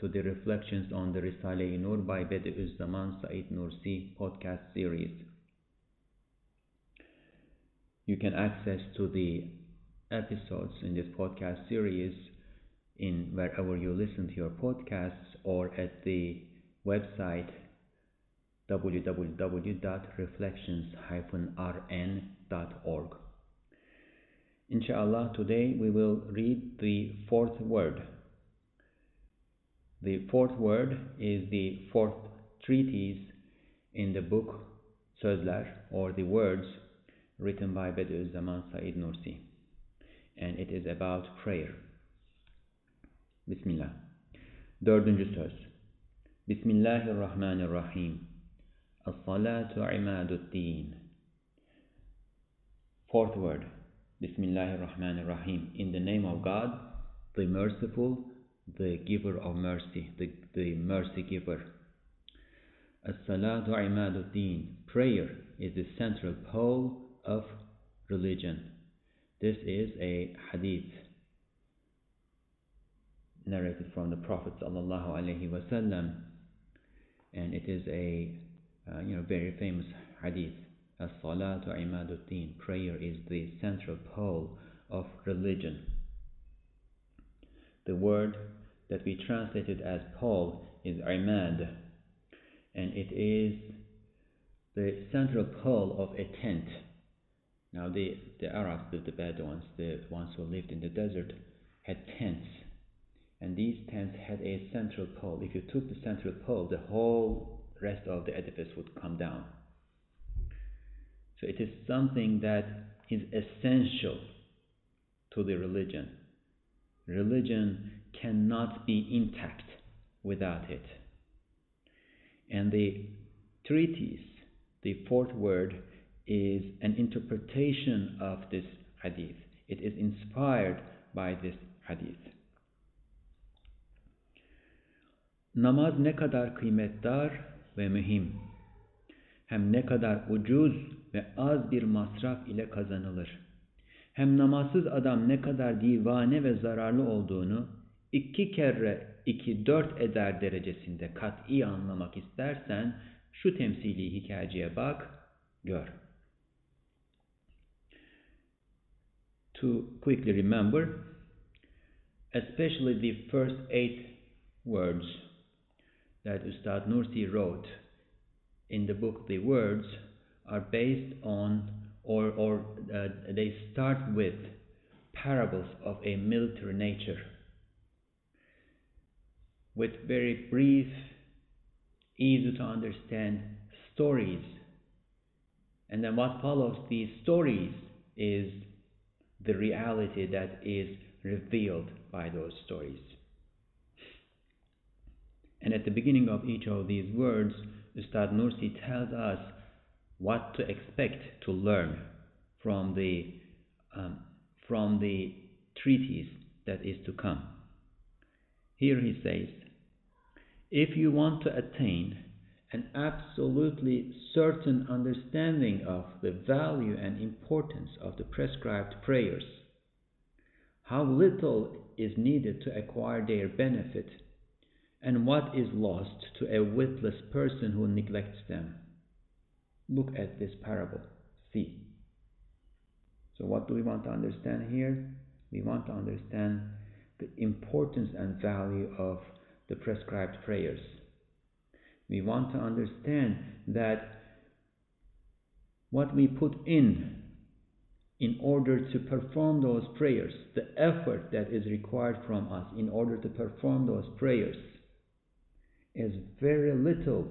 to the Reflections on the Risale-i Nur by Bediüzzaman Said Nursi podcast series. You can access to the episodes in this podcast series in wherever you listen to your podcasts or at the website www.reflections-rn.org. Inshallah, today we will read the fourth word. The fourth word is the fourth treatise in the book Sözler or the words written by Bediüzzaman Said Nursi. And it is about prayer. Bismillah. Dördüncü söz. Bismillahirrahmanirrahim. As-salatu imaduddin. Fourth word. Bismillahirrahmanirrahim. In the name of God, the merciful, the giver of mercy, the, the mercy giver. As-salatu imaduddin. Prayer is the central pole of religion. This is a hadith narrated from the Prophet sallallahu alaihi wasallam, and it is a uh, you know very famous hadith. As-salatu imaduddin. Prayer is the central pole of religion. The word that we translated as pole is imad, and it is the central pole of a tent. Now the, the Arabs, the, the Bedouins, the ones who lived in the desert, had tents. And these tents had a central pole. If you took the central pole, the whole rest of the edifice would come down. So it is something that is essential to the religion. Religion cannot be intact without it. And the treatise, the fourth word, is an interpretation of this hadith. It is inspired by this hadith. Namaz ne kadar kıymetdar ve mühim. Hem ne kadar ucuz ve az bir masraf ile kazanılır. Hem namazsız adam ne kadar divane ve zararlı olduğunu iki kere iki dört eder derecesinde kat'i anlamak istersen şu temsili hikayeciye bak, gör. To quickly remember, especially the first eight words that Ustad Nursi wrote in the book, the words are based on or, or uh, they start with parables of a military nature with very brief, easy to understand stories. And then what follows these stories is the reality that is revealed by those stories. And at the beginning of each of these words, Ustad Nursi tells us what to expect to learn from the um, from the treatise that is to come. Here he says, if you want to attain an absolutely certain understanding of the value and importance of the prescribed prayers, how little is needed to acquire their benefit, and what is lost to a witless person who neglects them. Look at this parable. See. So, what do we want to understand here? We want to understand the importance and value of the prescribed prayers. We want to understand that what we put in in order to perform those prayers, the effort that is required from us in order to perform those prayers, is very little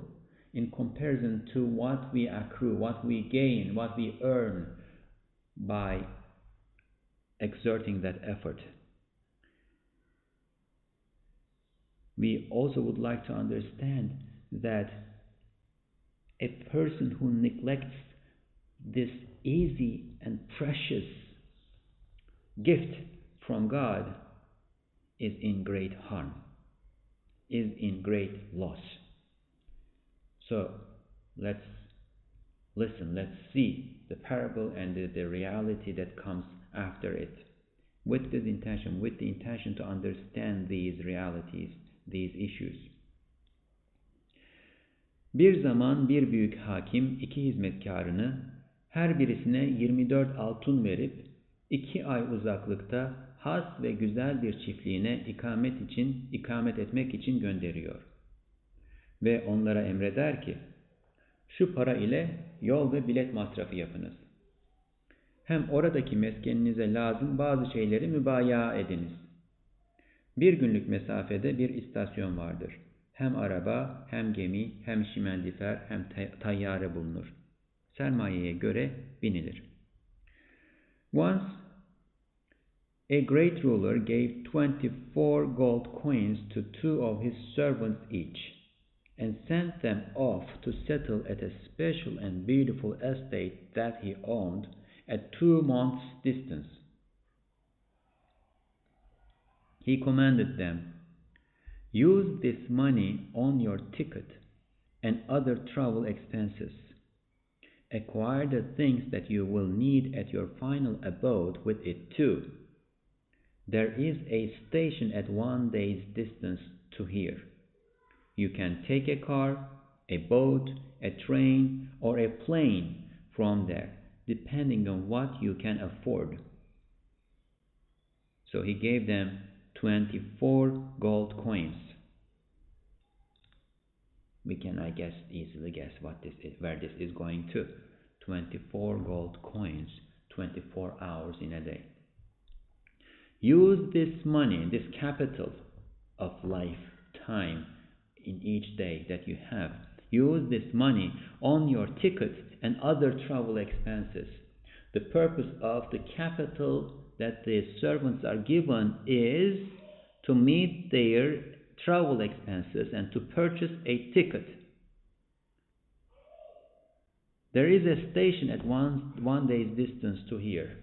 in comparison to what we accrue, what we gain, what we earn by exerting that effort. we also would like to understand that a person who neglects this easy and precious gift from God is in great harm, is in great loss. So let's listen, let's see the parable and the, the reality that comes after it with this intention, with the intention to understand these realities, these issues. Bir zaman bir büyük hakim iki hizmetkarını her birisine 24 altın verip iki ay uzaklıkta has ve güzel bir çiftliğine ikamet için ikamet etmek için gönderiyor. Ve onlara emreder ki şu para ile yol ve bilet masrafı yapınız. Hem oradaki meskeninize lazım bazı şeyleri mübaya ediniz. Bir günlük mesafede bir istasyon vardır. Hem araba, hem gemi, hem şimendifer, hem tayyare bulunur. Sermayeye göre binilir. Once a great ruler gave 24 gold coins to two of his servants each, and sent them off to settle at a special and beautiful estate that he owned at two months' distance. He commanded them, Use this money on your ticket and other travel expenses. Acquire the things that you will need at your final abode with it too. There is a station at one day's distance to here. You can take a car, a boat, a train, or a plane from there, depending on what you can afford. So he gave them 24 gold coins. We can, I guess, easily guess what this is, where this is going to. 24 gold coins, 24 hours in a day. Use this money, this capital of life, time, in each day that you have. Use this money on your tickets and other travel expenses. The purpose of the capital that the servants are given is to meet their travel expenses and to purchase a ticket. There is a station at one, one day's distance to here.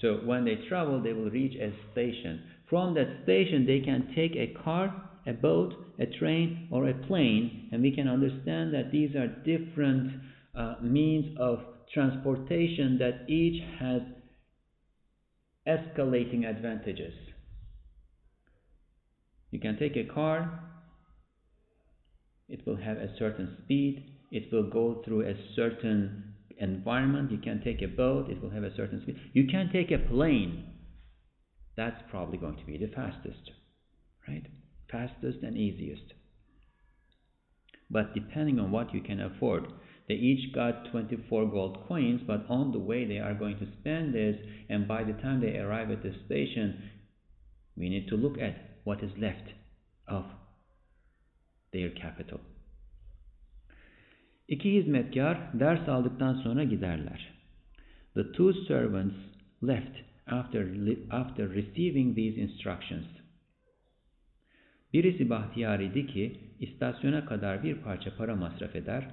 So when they travel, they will reach a station. From that station, they can take a car, a boat, a train, or a plane, and we can understand that these are different uh, means of transportation that each has escalating advantages. You can take a car, it will have a certain speed, it will go through a certain environment. You can take a boat, it will have a certain speed. You can take a plane, that's probably going to be the fastest, right? Fastest and easiest. But depending on what you can afford, they each got 24 gold coins, but on the way they are going to spend this, and by the time they arrive at the station, we need to look at what is left of their capital. İki hizmetkar ders aldıktan sonra giderler. The two servants left after, after receiving these instructions. Birisi bahtiyar idi ki istasyona kadar bir parça para masraf eder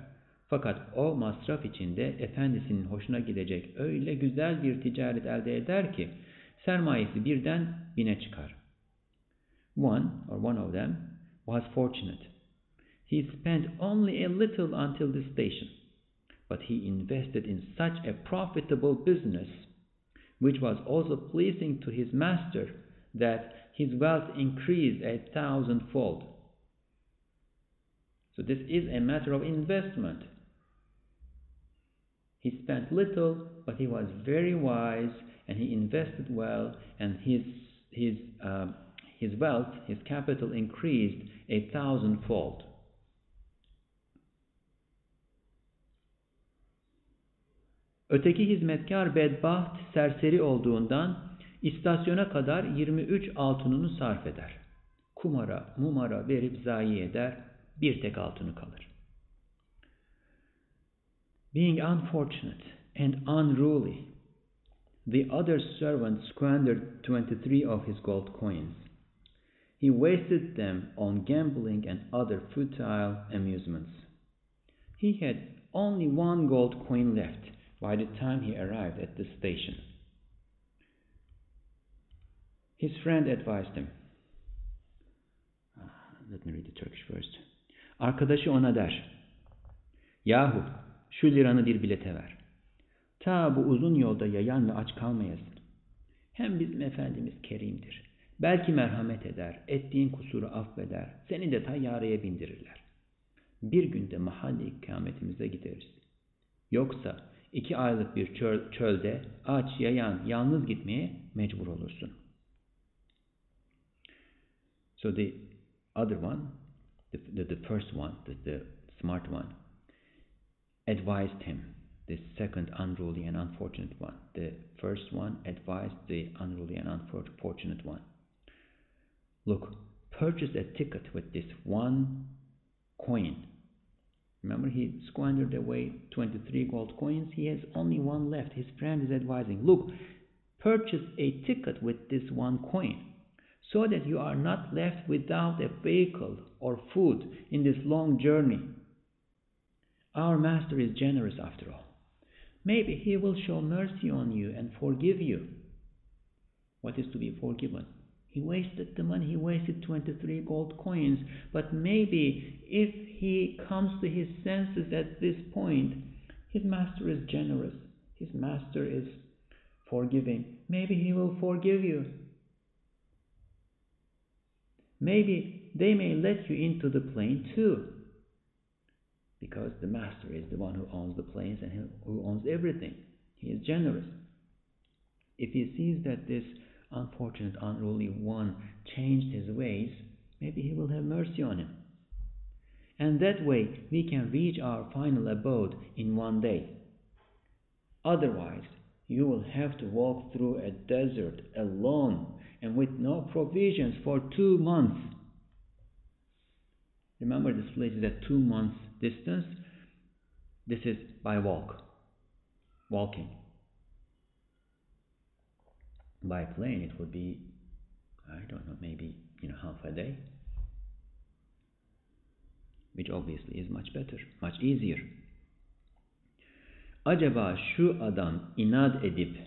fakat o masraf içinde efendisinin hoşuna gidecek öyle güzel bir ticaret elde eder ki sermayesi birden bine çıkar. One, or one of them, was fortunate. He spent only a little until the station, but he invested in such a profitable business, which was also pleasing to his master, that his wealth increased a thousandfold. So this is a matter of investment. He spent little, but he was very wise and he invested well, and his his uh, his wealth, his capital increased a thousandfold. Öteki hizmetkar bedbaht, serseri olduğundan istasyona kadar 23 altınını sarf eder. Kumara, mumara verip zayi eder, bir tek altını kalır. Being unfortunate and unruly, the other servant squandered 23 of his gold coins. He wasted them on gambling and other futile amusements. He had only one gold coin left by the time he arrived at the station. His friend advised him. Ah, let me read the Turkish first. Arkadaşı ona der. Yahu şu liranı bir bilete ver. Ta bu uzun yolda yayan ve aç kalmayasın. Hem bizim Efendimiz kerimdir. Belki merhamet eder, ettiğin kusuru affeder, seni de tayyareye bindirirler. Bir günde mahalle ikametimize gideriz. Yoksa iki aylık bir çöl, çölde aç, yayan, yalnız gitmeye mecbur olursun. So the other one, the, the, the first one, the, the smart one, advised him, the second unruly and unfortunate one. The first one advised the unruly and unfortunate one. Look, purchase a ticket with this one coin. Remember, he squandered away 23 gold coins. He has only one left. His friend is advising, look, purchase a ticket with this one coin so that you are not left without a vehicle or food in this long journey. Our Master is generous after all. Maybe He will show mercy on you and forgive you. What is to be forgiven? He wasted the money, he wasted 23 gold coins, but maybe if he comes to his senses at this point, his Master is generous, his Master is forgiving. Maybe he will forgive you. Maybe they may let you into the plane too because the master is the one who owns the planes and who owns everything. He is generous. If he sees that this unfortunate, unruly one changed his ways, maybe he will have mercy on him. And that way we can reach our final abode in one day. Otherwise, you will have to walk through a desert alone and with no provisions for two months. Remember, this place is at two months distance. This is by walk, walking. By plane, it would be, I don't know, maybe you know half a day, which obviously is much better, much easier. Acaba şu adam inat edip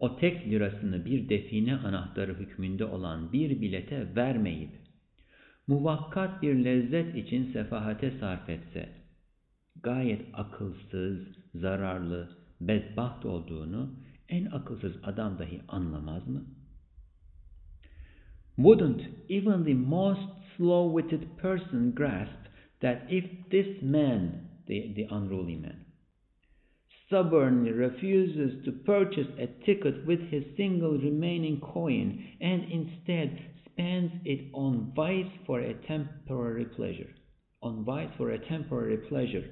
o tek lirasını bir define anahtarı hükmünde olan bir bilete vermeyip muvakkat bir lezzet için sefahate sarf etse, gayet akılsız, zararlı, bedbaht olduğunu en akılsız adam dahi anlamaz mı? Wouldn't even the most slow-witted person grasp that if this man, the, the unruly man, stubbornly refuses to purchase a ticket with his single remaining coin and instead spends it on vice for a temporary pleasure. On vice for a temporary pleasure.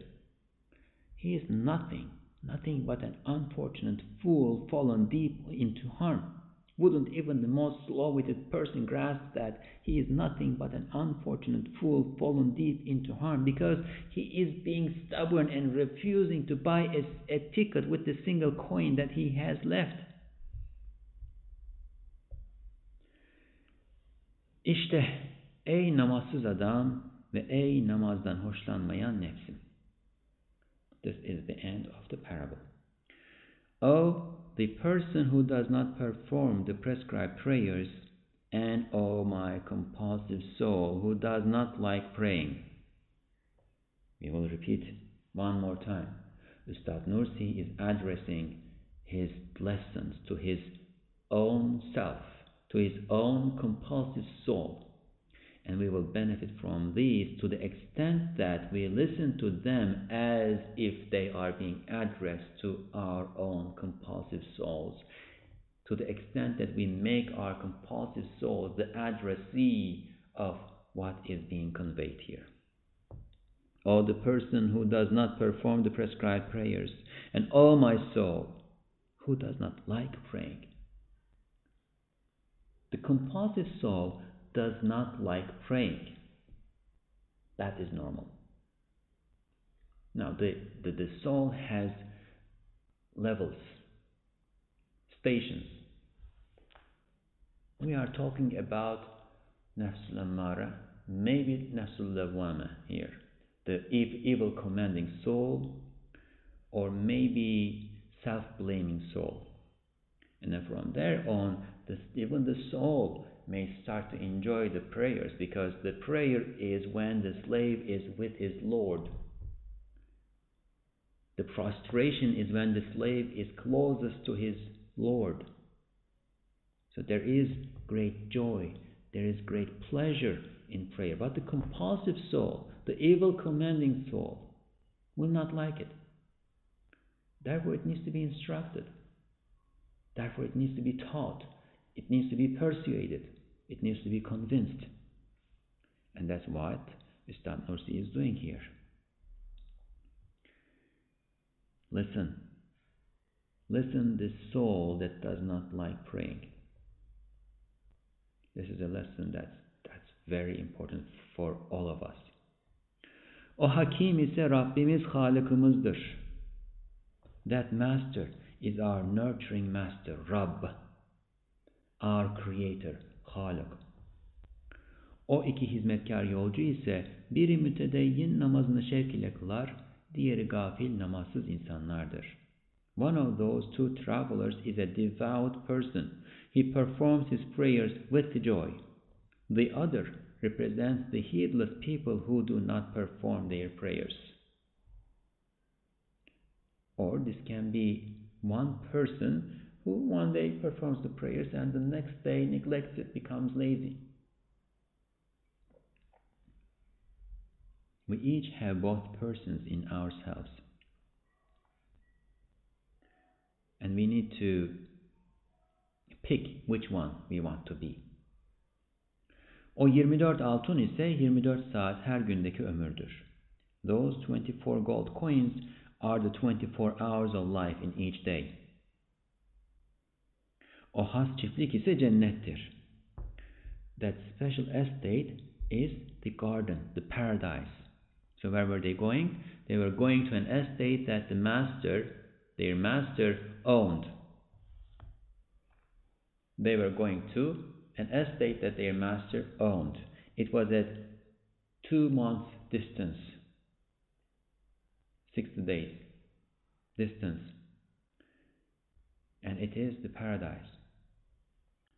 He is nothing, nothing but an unfortunate fool fallen deep into harm. Wouldn't even the most slow witted person grasp that he is nothing but an unfortunate fool fallen deep into harm because he is being stubborn and refusing to buy a, a ticket with the single coin that he has left? İşte ey namazsız adam ve ey namazdan hoşlanmayan nefsim. This is the end of the parable. Oh, the person who does not perform the prescribed prayers, and oh, my compulsive soul who does not like praying. We will repeat one more time. Ustad Nursi is addressing his lessons to his own self to his own compulsive soul. And we will benefit from these to the extent that we listen to them as if they are being addressed to our own compulsive souls. To the extent that we make our compulsive souls the addressee of what is being conveyed here. Or the person who does not perform the prescribed prayers, and oh my soul, who does not like praying, the compulsive soul does not like praying. That is normal. Now, the, the, the soul has levels, stations. We are talking about nafsul amara, maybe nafsul lawama here, the evil commanding soul, or maybe self-blaming soul. And then from there on, the, even the soul may start to enjoy the prayers because the prayer is when the slave is with his Lord. The prostration is when the slave is closest to his Lord. So there is great joy, there is great pleasure in prayer. But the compulsive soul, the evil commanding soul, will not like it. Therefore, it needs to be instructed. Therefore, it needs to be taught. It needs to be persuaded. It needs to be convinced. And that's what Nursi is doing here. Listen. Listen, this soul that does not like praying. This is a lesson that's, that's very important for all of us. O Hakim ise Rabbimiz Halıkımızdır. That master is our nurturing master, Rabb, our creator, O iki hizmetkar yolcu ise biri mütedeyyin namazını şevk ile kılar, diğeri gafil namazsız insanlardır. One of those two travelers is a devout person. He performs his prayers with joy. The other represents the heedless people who do not perform their prayers. Or this can be one person who one day performs the prayers and the next day neglects it, becomes lazy. We each have both persons in ourselves. And we need to pick which one we want to be. O 24 altın ise 24 saat her gündeki ömürdür. Those 24 gold coins are the 24 hours of life in each day. O has çiftlik ise cennettir. That special estate is the garden, the paradise. So where were they going? They were going to an estate that the master, their master, owned. They were going to an estate that their master owned. It was at two months distance 60 days distance. And it is the paradise.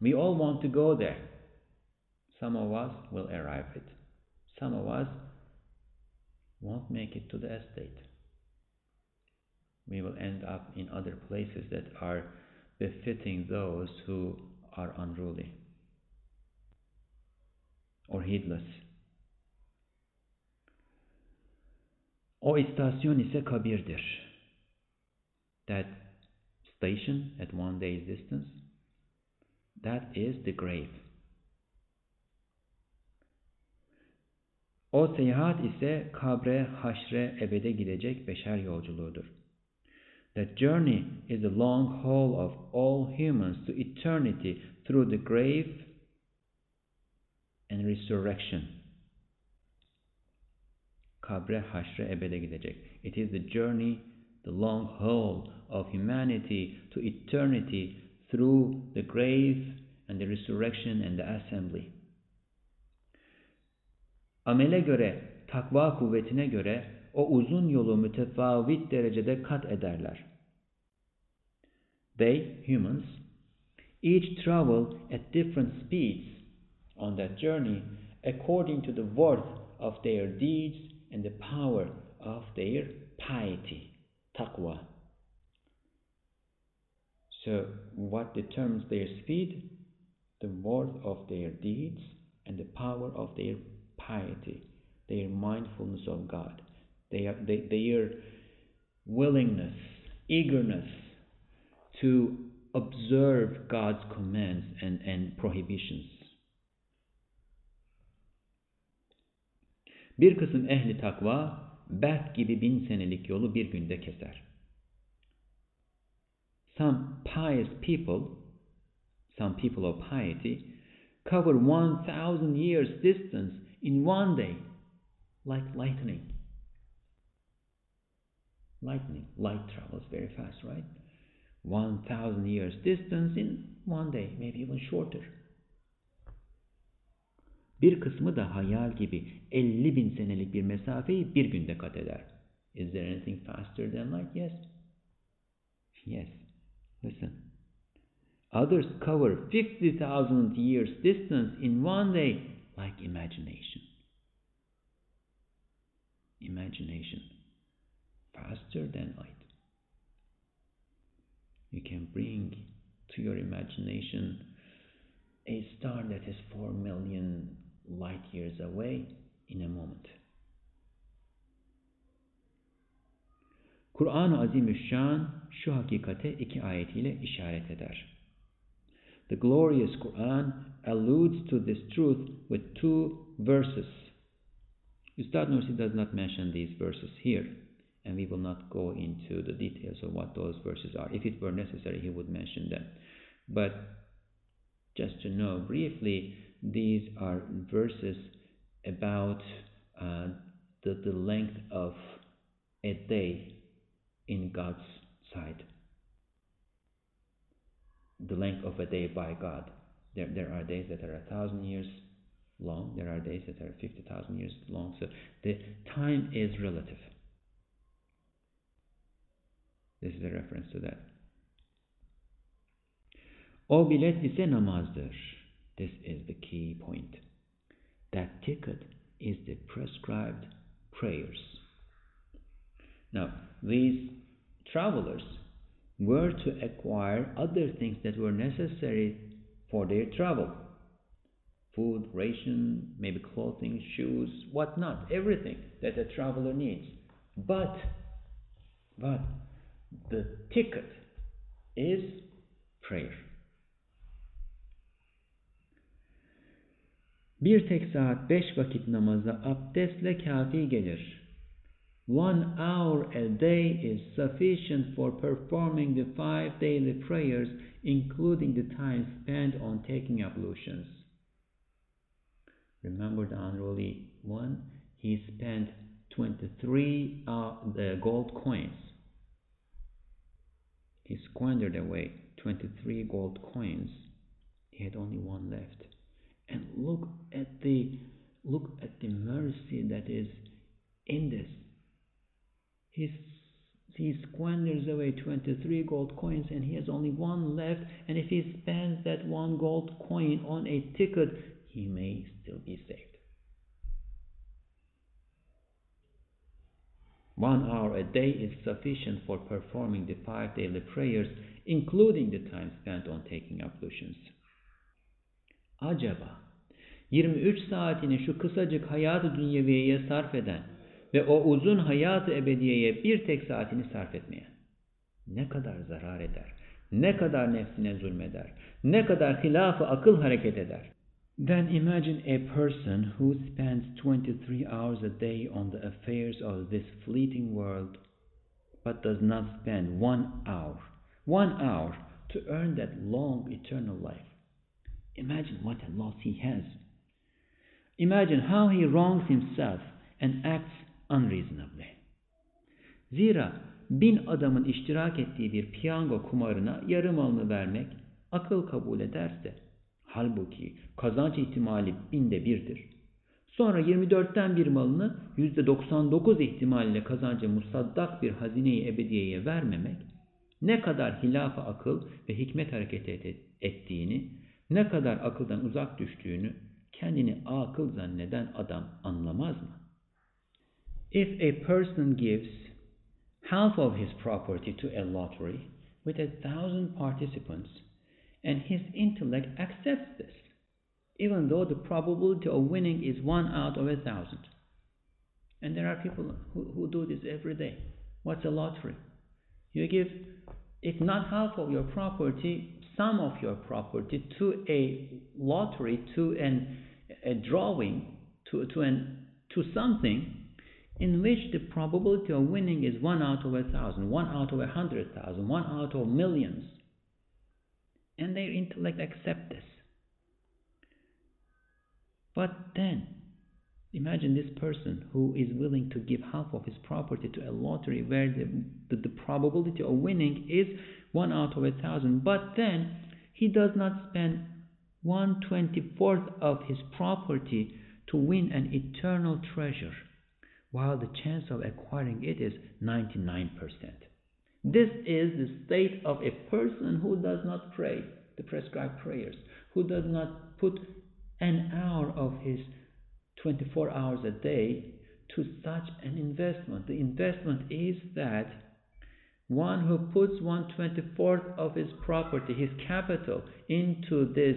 We all want to go there. Some of us will arrive it. Some of us won't make it to the estate. We will end up in other places that are befitting those who are unruly or heedless. O istasyon ise kabirdir. That station at one day's distance, that is the grave. O seyahat ise kabre, haşre, ebede gidecek beşer yolculuğudur. That journey is the long haul of all humans to eternity through the grave and resurrection kabre haşre ebede gidecek. It is the journey, the long haul of humanity to eternity through the grave and the resurrection and the assembly. Amele göre, takva kuvvetine göre o uzun yolu mütefavit derecede kat ederler. They, humans, each travel at different speeds on that journey according to the worth of their deeds and the power of their piety, taqwa. So, what determines their speed? The worth of their deeds and the power of their piety, their mindfulness of God, their, their willingness, eagerness to observe God's commands and, and prohibitions. Bir kısım ehli takva berk gibi bin senelik yolu bir günde keser. Some pious people, some people of piety, cover 1000 years distance in one day, like lightning. Lightning, light travels very fast, right? 1000 years distance in one day, maybe even shorter. Bir kısmı da hayal gibi 50 bin senelik bir mesafeyi bir günde kat eder. Is there anything faster than light? Yes. Yes. Listen. Others cover 50,000 years distance in one day like imagination. Imagination. Faster than light. You can bring to your imagination a star that is 4 million light years away in a moment. Kur'an-ı Azimüşşan şu hakikate iki ayetiyle işaret eder. The glorious Quran alludes to this truth with two verses. Ustad Nursi does not mention these verses here, and we will not go into the details of what those verses are. If it were necessary, he would mention them. But just to know briefly, these are verses about uh, the, the length of a day in God's sight. The length of a day by God. There, there are days that are a thousand years long, there are days that are 50,000 years long. So the time is relative. This is a reference to that. O bilet ise namazdır. This is the key point. That ticket is the prescribed prayers. Now, these travelers were to acquire other things that were necessary for their travel food, ration, maybe clothing, shoes, whatnot, everything that a traveler needs. But, but, the ticket is prayer. Bir tek saat beş vakit namaza abdestle kafi gelir. One hour a day is sufficient for performing the five daily prayers, including the time spent on taking ablutions. Remember the unruly one? He spent 23 uh, the gold coins. He squandered away 23 gold coins. He had only one left. And look at the look at the mercy that is in this. He, he squanders away 23 gold coins and he has only one left. And if he spends that one gold coin on a ticket, he may still be saved. One hour a day is sufficient for performing the five daily prayers, including the time spent on taking ablutions. Acaba 23 saatini şu kısacık hayatı dünyeviyeye sarf eden ve o uzun hayatı ebediyeye bir tek saatini sarf etmeyen ne kadar zarar eder, ne kadar nefsine zulmeder, ne kadar hilafı akıl hareket eder. Then imagine a person who spends 23 hours a day on the affairs of this fleeting world, but does not spend one hour, one hour to earn that long eternal life. Imagine what a loss he has. Imagine how he wrongs himself and acts unreasonably. Zira bin adamın iştirak ettiği bir piyango kumarına yarım malını vermek akıl kabul ederse, halbuki kazanç ihtimali binde birdir. Sonra 24'ten bir malını %99 ihtimalle kazancı musaddak bir hazine-i ebediyeye vermemek, ne kadar hilaf akıl ve hikmet hareket ettiğini, ne kadar akıldan uzak düştüğünü kendini akıl zanneden adam anlamaz mı? If a person gives half of his property to a lottery with a thousand participants, and his intellect accepts this, even though the probability of winning is one out of a thousand. And there are people who, who do this every day. What's a lottery? You give, if not half of your property, some of your property to a lottery, to an, a drawing, to, to, an, to something in which the probability of winning is one out of a thousand, one out of a hundred thousand, one out of millions. And their intellect accept this. But then, imagine this person who is willing to give half of his property to a lottery where the, the, the probability of winning is one out of a thousand. But then, he does not spend one twenty fourth of his property to win an eternal treasure, while the chance of acquiring it is 99%. This is the state of a person who does not pray the prescribed prayers, who does not put an hour of his 24 hours a day to such an investment. The investment is that one who puts 124th of his property, his capital, into this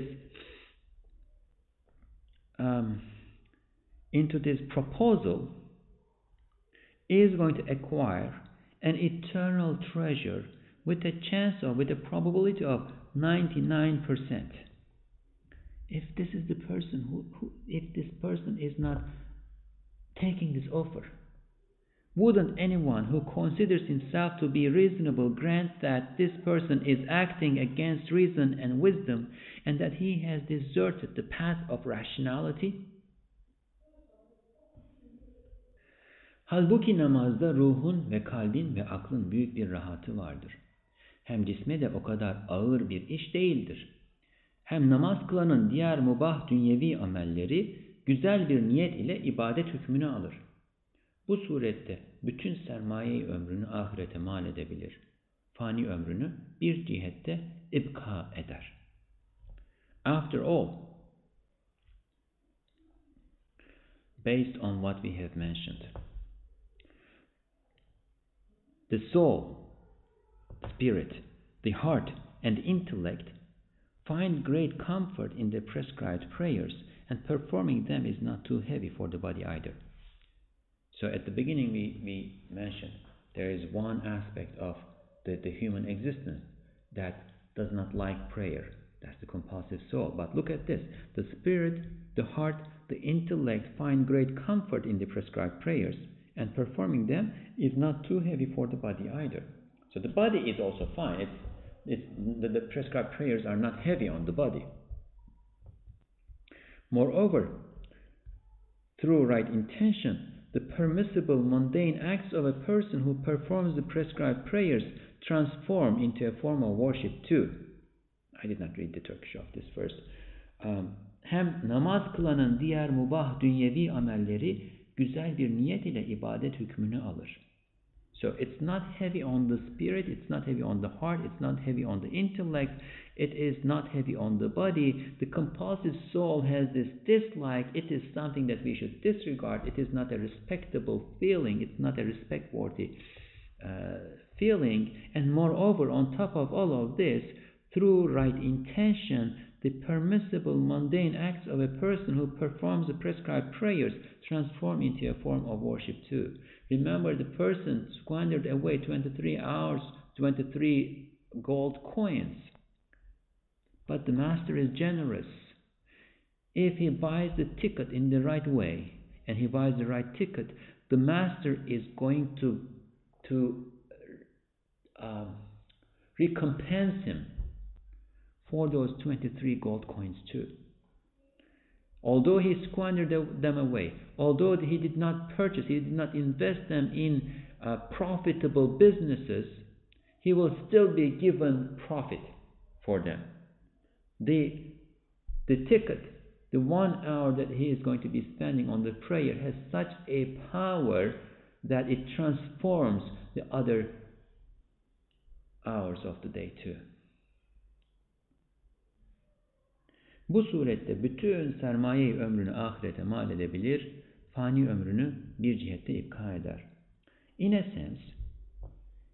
um, into this proposal is going to acquire an eternal treasure with a chance of, with a probability of 99%. If this is the person who, who if this person is not taking this offer, wouldn't anyone who considers himself to be reasonable grant that this person is acting against reason and wisdom and that he has deserted the path of rationality? Halbuki namazda ruhun ve kalbin ve aklın büyük bir rahatı vardır. Hem cisme de o kadar ağır bir iş değildir. Hem namaz kılanın diğer mubah dünyevi amelleri güzel bir niyet ile ibadet hükmünü alır. Bu surette bütün sermayeyi ömrünü ahirete mal edebilir. Fani ömrünü bir cihette ibka eder. After all, based on what we have mentioned, the soul, spirit, the heart, and intellect find great comfort in the prescribed prayers, and performing them is not too heavy for the body either. So at the beginning we, we mentioned there is one aspect of the, the human existence that does not like prayer. That's the compulsive soul. But look at this. The spirit, the heart, the intellect find great comfort in the prescribed prayers, and performing them is not too heavy for the body either. So the body is also fine. It's, it's, the, the prescribed prayers are not heavy on the body. Moreover, through right intention, the permissible mundane acts of a person who performs the prescribed prayers transform into a form of worship too. I did not read the Turkish of this verse. Um, hem namaz kılanın diğer mubah dünyevi amelleri güzel bir niyet ile ibadet hükmünü alır. So it's not heavy on the spirit, it's not heavy on the heart, it's not heavy on the intellect, it is not heavy on the body. The compulsive soul has this dislike, it is something that we should disregard, it is not a respectable feeling, it's not a respect worthy uh, feeling. And moreover, on top of all of this, through right intention, the permissible mundane acts of a person who performs the prescribed prayers transform into a form of worship too. Remember, the person squandered away 23 hours, 23 gold coins. But the master is generous. If he buys the ticket in the right way and he buys the right ticket, the master is going to to um, recompense him for those 23 gold coins too. Although he squandered them away, although he did not purchase, he did not invest them in uh, profitable businesses, he will still be given profit for them. The, the ticket, the one hour that he is going to be spending on the prayer, has such a power that it transforms the other hours of the day too. Bu surette bütün sermayeyi ömrünü ahirete mal edebilir, fani ömrünü bir cihette ipka eder. In a sense,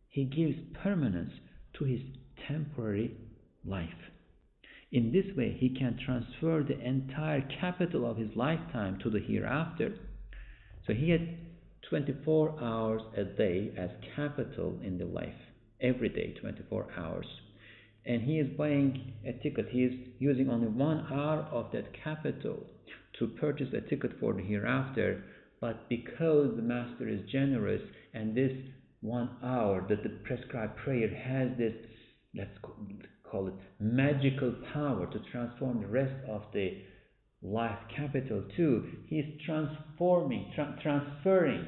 he gives permanence to his temporary life. In this way, he can transfer the entire capital of his lifetime to the hereafter. So he had 24 hours a day as capital in the life, every day, 24 hours and he is buying a ticket. He is using only one hour of that capital to purchase a ticket for the hereafter. But because the master is generous and this one hour that the prescribed prayer has this, let's call it magical power to transform the rest of the life capital too, he's transforming, tra- transferring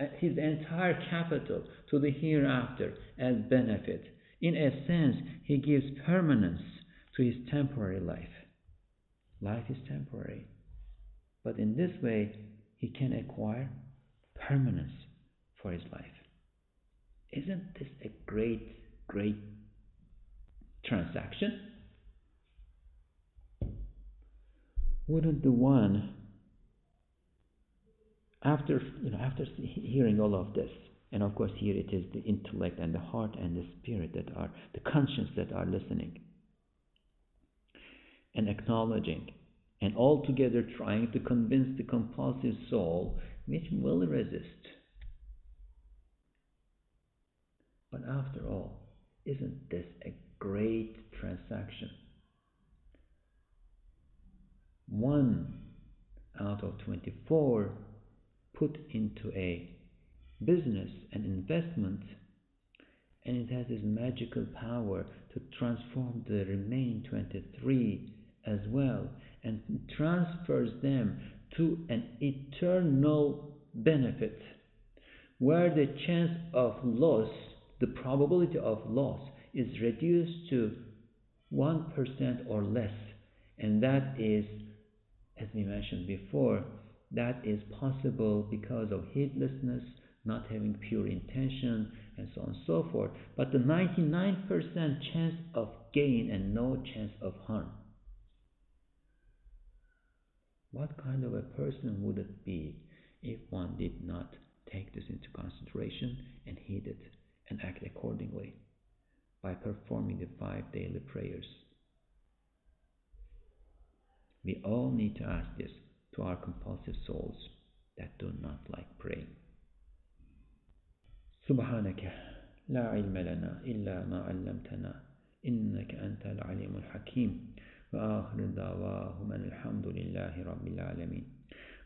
uh, his entire capital to the hereafter as benefit. In a sense, he gives permanence to his temporary life. life is temporary. But in this way, he can acquire permanence for his life. Isn't this a great, great transaction? Wouldn't the one after you know after hearing all of this and of course here it is the intellect and the heart and the spirit that are the conscience that are listening and acknowledging and altogether trying to convince the compulsive soul which will resist. But after all isn't this a great transaction? One out of 24 put into a business and investment and it has this magical power to transform the remaining 23 as well and transfers them to an eternal benefit where the chance of loss the probability of loss is reduced to 1% or less and that is as we mentioned before that is possible because of heedlessness, not having pure intention, and so on and so forth. But the 99% chance of gain and no chance of harm. What kind of a person would it be if one did not take this into consideration and heed it and act accordingly by performing the five daily prayers? We all need to ask this to our compulsive souls that do not like praying. سبحانك لا علم لنا إلا ما علمتنا إنك أنت العليم الحكيم وآخر دعواهم أن الحمد لله رب العالمين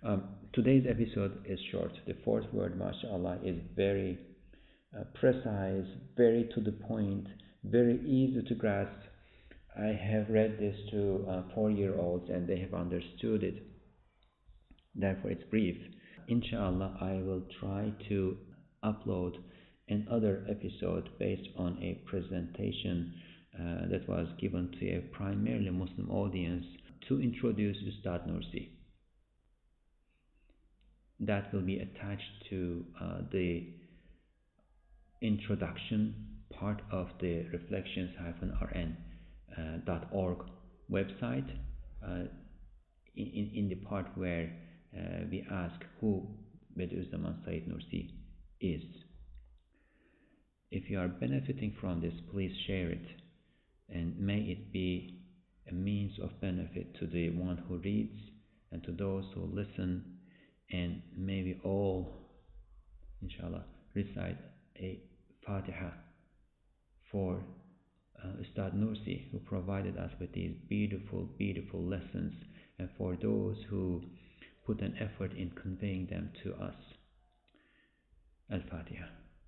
um, Today's episode is short. The fourth word, mashallah, is very uh, precise, very to the point, very easy to grasp. I have read this to uh, four year olds and they have understood it therefore it's brief inshallah i will try to upload another episode based on a presentation uh, that was given to a primarily muslim audience to introduce ustad nursi. That will be attached to uh, the introduction part of the reflections-rn.org website uh, in, in the part where uh, we ask who Bediüzzaman Said Nursi is. If you are benefiting from this, please share it and may it be a means of benefit to the one who reads and to those who listen and may we all inshallah recite a Fatiha for uh, Ustad Nursi who provided us with these beautiful beautiful lessons and for those who put an effort in conveying them to us. Al-Fatiha.